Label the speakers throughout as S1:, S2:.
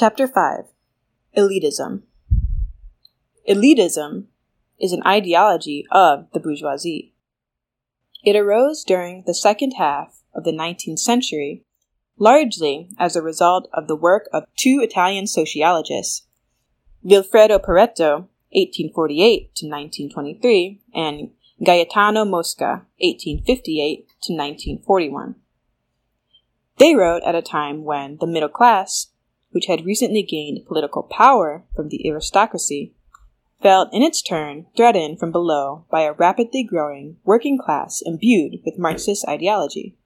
S1: Chapter 5 Elitism Elitism is an ideology of the bourgeoisie. It arose during the second half of the 19th century, largely as a result of the work of two Italian sociologists, Vilfredo Pareto, 1848 to 1923, and Gaetano Mosca, 1858 to 1941. They wrote at a time when the middle class, which had recently gained political power from the aristocracy, felt in its turn threatened from below by a rapidly growing working class imbued with Marxist ideology.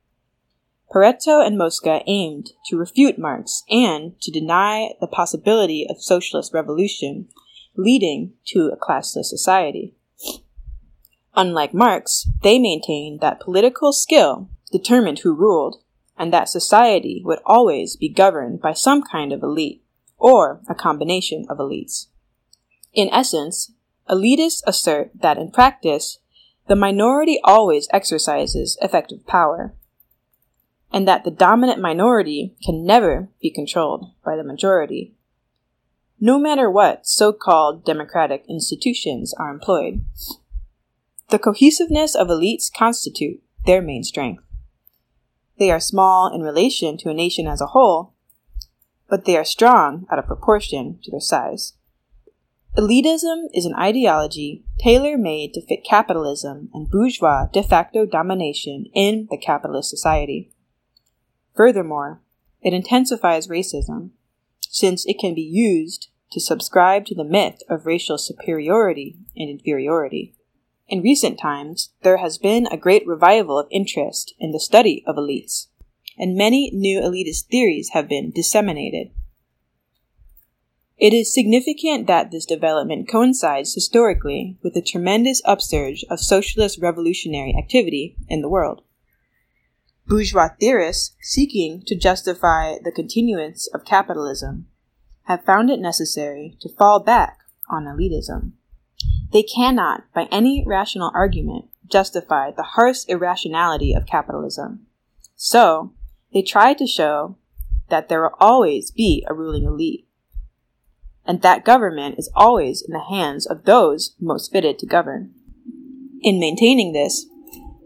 S1: Pareto and Mosca aimed to refute Marx and to deny the possibility of socialist revolution leading to a classless society. Unlike Marx, they maintained that political skill determined who ruled, and that society would always be governed by some kind of elite, or a combination of elites. In essence, elitists assert that in practice, the minority always exercises effective power, and that the dominant minority can never be controlled by the majority, no matter what so called democratic institutions are employed. The cohesiveness of elites constitute their main strength. They are small in relation to a nation as a whole, but they are strong out of proportion to their size. Elitism is an ideology tailor made to fit capitalism and bourgeois de facto domination in the capitalist society. Furthermore, it intensifies racism, since it can be used to subscribe to the myth of racial superiority and inferiority. In recent times, there has been a great revival of interest in the study of elites, and many new elitist theories have been disseminated. It is significant that this development coincides historically with the tremendous upsurge of socialist revolutionary activity in the world. Bourgeois theorists seeking to justify the continuance of capitalism have found it necessary to fall back on elitism. They cannot, by any rational argument, justify the harsh irrationality of capitalism. So, they try to show that there will always be a ruling elite and that government is always in the hands of those most fitted to govern. In maintaining this,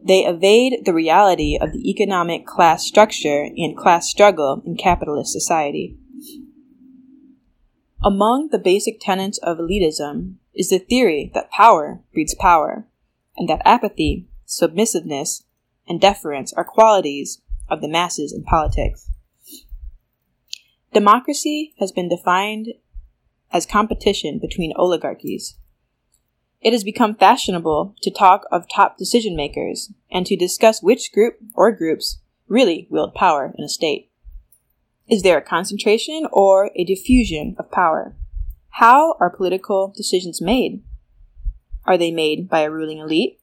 S1: they evade the reality of the economic class structure and class struggle in capitalist society. Among the basic tenets of elitism is the theory that power breeds power, and that apathy, submissiveness, and deference are qualities of the masses in politics. Democracy has been defined as competition between oligarchies. It has become fashionable to talk of top decision makers and to discuss which group or groups really wield power in a state. Is there a concentration or a diffusion of power? How are political decisions made? Are they made by a ruling elite?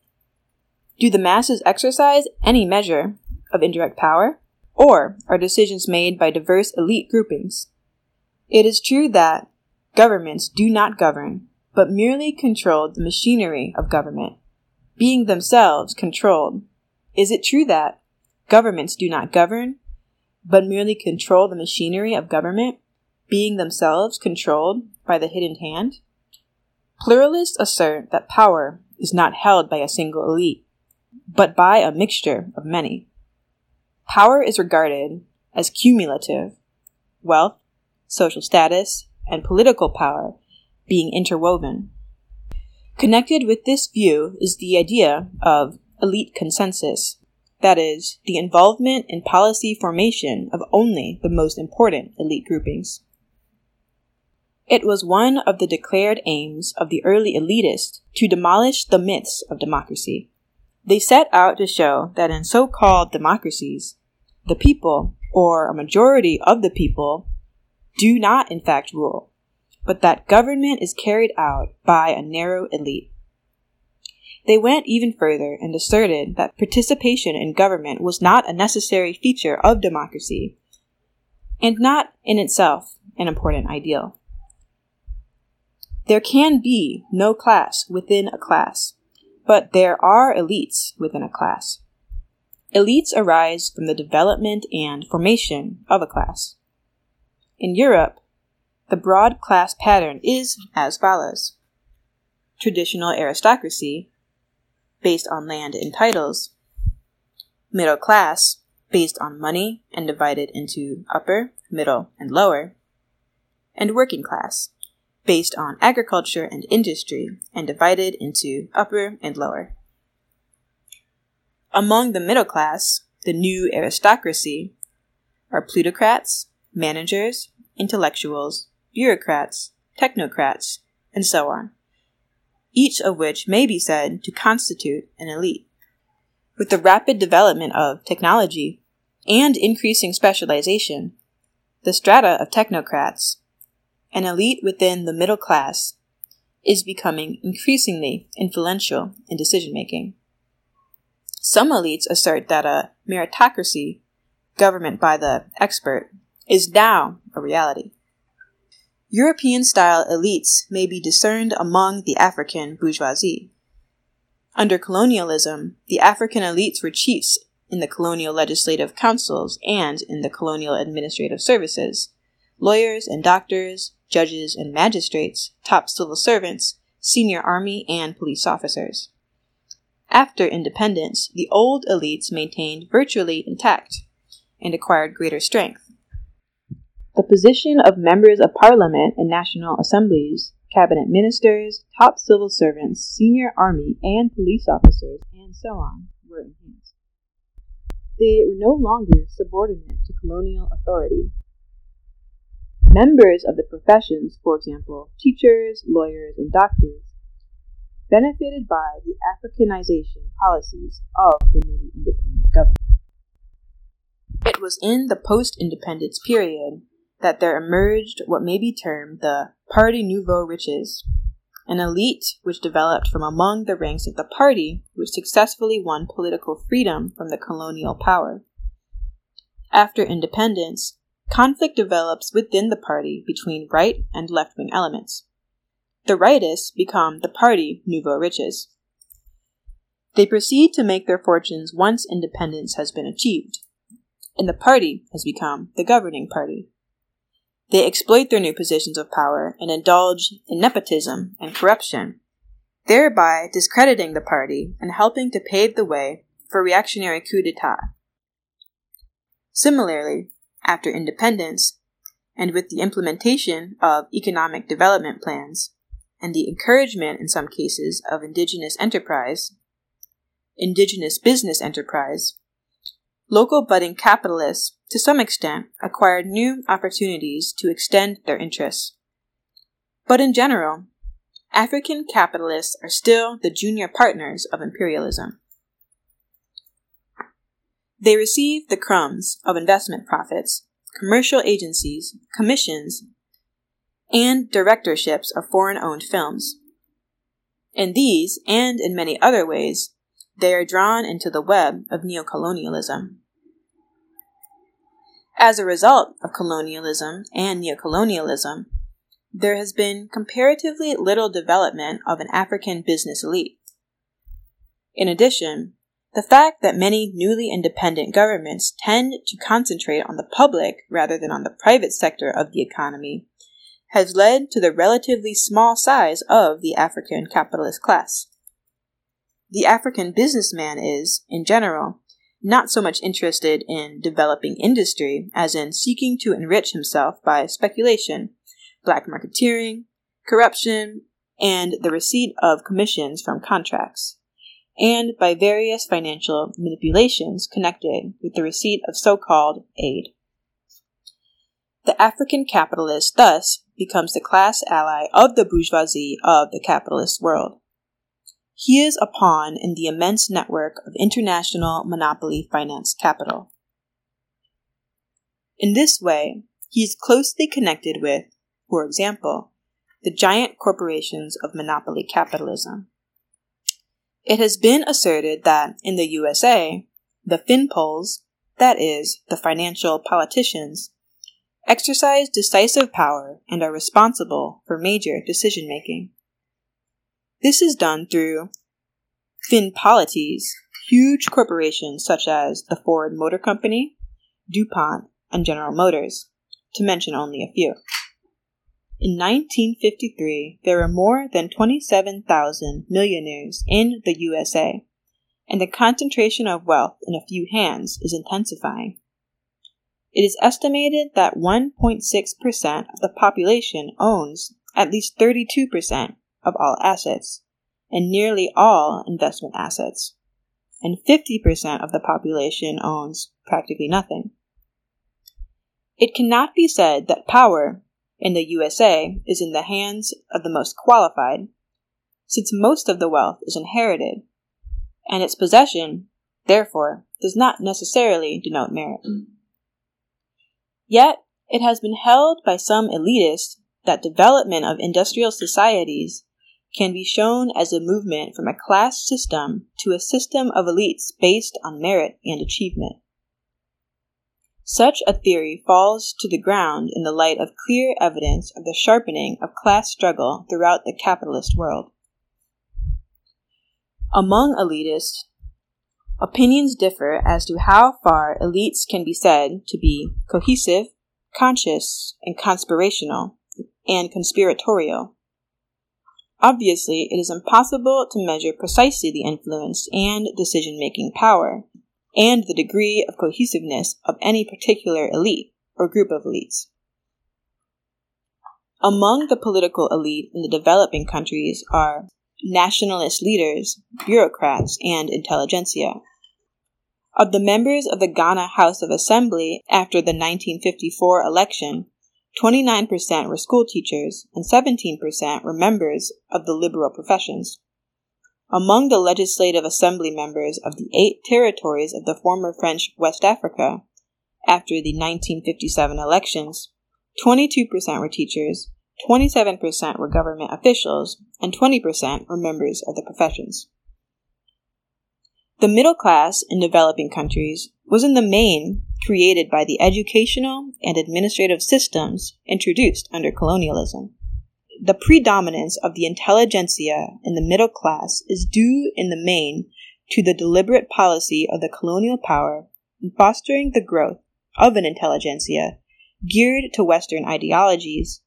S1: Do the masses exercise any measure of indirect power? Or are decisions made by diverse elite groupings? It is true that Governments do not govern, but merely control the machinery of government, being themselves controlled. Is it true that governments do not govern, but merely control the machinery of government, being themselves controlled by the hidden hand? Pluralists assert that power is not held by a single elite, but by a mixture of many. Power is regarded as cumulative. Wealth, social status, and political power being interwoven. Connected with this view is the idea of elite consensus, that is, the involvement in policy formation of only the most important elite groupings. It was one of the declared aims of the early elitists to demolish the myths of democracy. They set out to show that in so called democracies, the people, or a majority of the people, do not in fact rule, but that government is carried out by a narrow elite. They went even further and asserted that participation in government was not a necessary feature of democracy, and not in itself an important ideal. There can be no class within a class, but there are elites within a class. Elites arise from the development and formation of a class. In Europe, the broad class pattern is as follows traditional aristocracy, based on land and titles, middle class, based on money and divided into upper, middle, and lower, and working class, based on agriculture and industry and divided into upper and lower. Among the middle class, the new aristocracy, are plutocrats, managers, intellectuals, bureaucrats, technocrats, and so on, each of which may be said to constitute an elite. With the rapid development of technology and increasing specialization, the strata of technocrats, an elite within the middle class, is becoming increasingly influential in decision making. Some elites assert that a meritocracy, government by the expert, is now a reality. European style elites may be discerned among the African bourgeoisie. Under colonialism, the African elites were chiefs in the colonial legislative councils and in the colonial administrative services. Lawyers and doctors, judges and magistrates, top civil servants, senior army and police officers. After independence, the old elites maintained virtually intact and acquired greater strength. The position of members of parliament and national assemblies, cabinet ministers, top civil servants, senior army and police officers, and so on, were enhanced. They were no longer subordinate to colonial authority. Members of the professions, for example, teachers, lawyers, and doctors, benefited by the Africanization policies of the newly independent government. It was in the post independence period that there emerged what may be termed the Parti Nouveau Riches, an elite which developed from among the ranks of the party which successfully won political freedom from the colonial power. After independence, conflict develops within the party between right and left wing elements. The rightists become the party Nouveau Riches. They proceed to make their fortunes once independence has been achieved, and the party has become the governing party. They exploit their new positions of power and indulge in nepotism and corruption, thereby discrediting the party and helping to pave the way for reactionary coup d'etat. Similarly, after independence, and with the implementation of economic development plans, and the encouragement in some cases of indigenous enterprise, indigenous business enterprise, local budding capitalists, to some extent, acquired new opportunities to extend their interests. But in general, African capitalists are still the junior partners of imperialism. They receive the crumbs of investment profits, commercial agencies, commissions, and directorships of foreign owned films. In these, and in many other ways, they are drawn into the web of neocolonialism. As a result of colonialism and neocolonialism, there has been comparatively little development of an African business elite. In addition, the fact that many newly independent governments tend to concentrate on the public rather than on the private sector of the economy has led to the relatively small size of the African capitalist class. The African businessman is, in general, not so much interested in developing industry as in seeking to enrich himself by speculation, black marketeering, corruption, and the receipt of commissions from contracts, and by various financial manipulations connected with the receipt of so called aid. The African capitalist thus becomes the class ally of the bourgeoisie of the capitalist world. He is a pawn in the immense network of international monopoly finance capital. In this way, he is closely connected with, for example, the giant corporations of monopoly capitalism. It has been asserted that in the USA, the finpoles, that is, the financial politicians, exercise decisive power and are responsible for major decision making. This is done through Finpolities, huge corporations such as the Ford Motor Company, DuPont, and General Motors, to mention only a few. In 1953, there were more than 27,000 millionaires in the USA, and the concentration of wealth in a few hands is intensifying. It is estimated that 1.6% of the population owns at least 32% of all assets, and nearly all investment assets, and 50% of the population owns practically nothing. It cannot be said that power in the USA is in the hands of the most qualified, since most of the wealth is inherited, and its possession, therefore, does not necessarily denote merit. Yet, it has been held by some elitists that development of industrial societies can be shown as a movement from a class system to a system of elites based on merit and achievement. Such a theory falls to the ground in the light of clear evidence of the sharpening of class struggle throughout the capitalist world. Among elitists, opinions differ as to how far elites can be said to be cohesive, conscious, and conspirational, and conspiratorial. Obviously, it is impossible to measure precisely the influence and decision making power and the degree of cohesiveness of any particular elite or group of elites. Among the political elite in the developing countries are nationalist leaders, bureaucrats, and intelligentsia. Of the members of the Ghana House of Assembly after the 1954 election, 29% were school teachers and 17% were members of the liberal professions. Among the Legislative Assembly members of the eight territories of the former French West Africa after the 1957 elections, 22% were teachers, 27% were government officials, and 20% were members of the professions. The middle class in developing countries was in the main created by the educational and administrative systems introduced under colonialism. The predominance of the intelligentsia in the middle class is due in the main to the deliberate policy of the colonial power in fostering the growth of an intelligentsia geared to Western ideologies,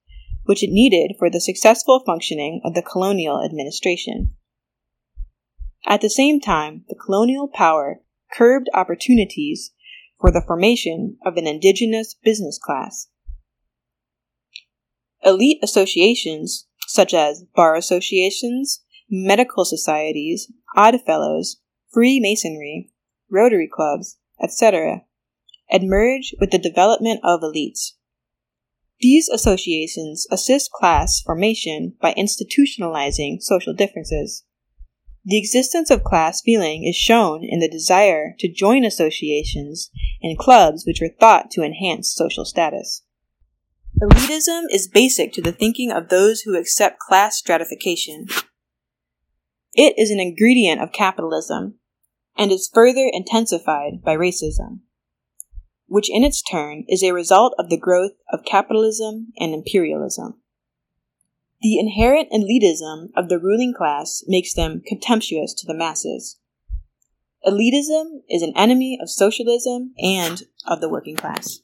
S1: which it needed for the successful functioning of the colonial administration. At the same time, the colonial power curbed opportunities for the formation of an indigenous business class. Elite associations, such as bar associations, medical societies, odd fellows, Freemasonry, Rotary clubs, etc., emerge with the development of elites. These associations assist class formation by institutionalizing social differences. The existence of class feeling is shown in the desire to join associations and clubs which are thought to enhance social status. Elitism is basic to the thinking of those who accept class stratification. It is an ingredient of capitalism and is further intensified by racism, which in its turn is a result of the growth of capitalism and imperialism. The inherent elitism of the ruling class makes them contemptuous to the masses. Elitism is an enemy of socialism and of the working class.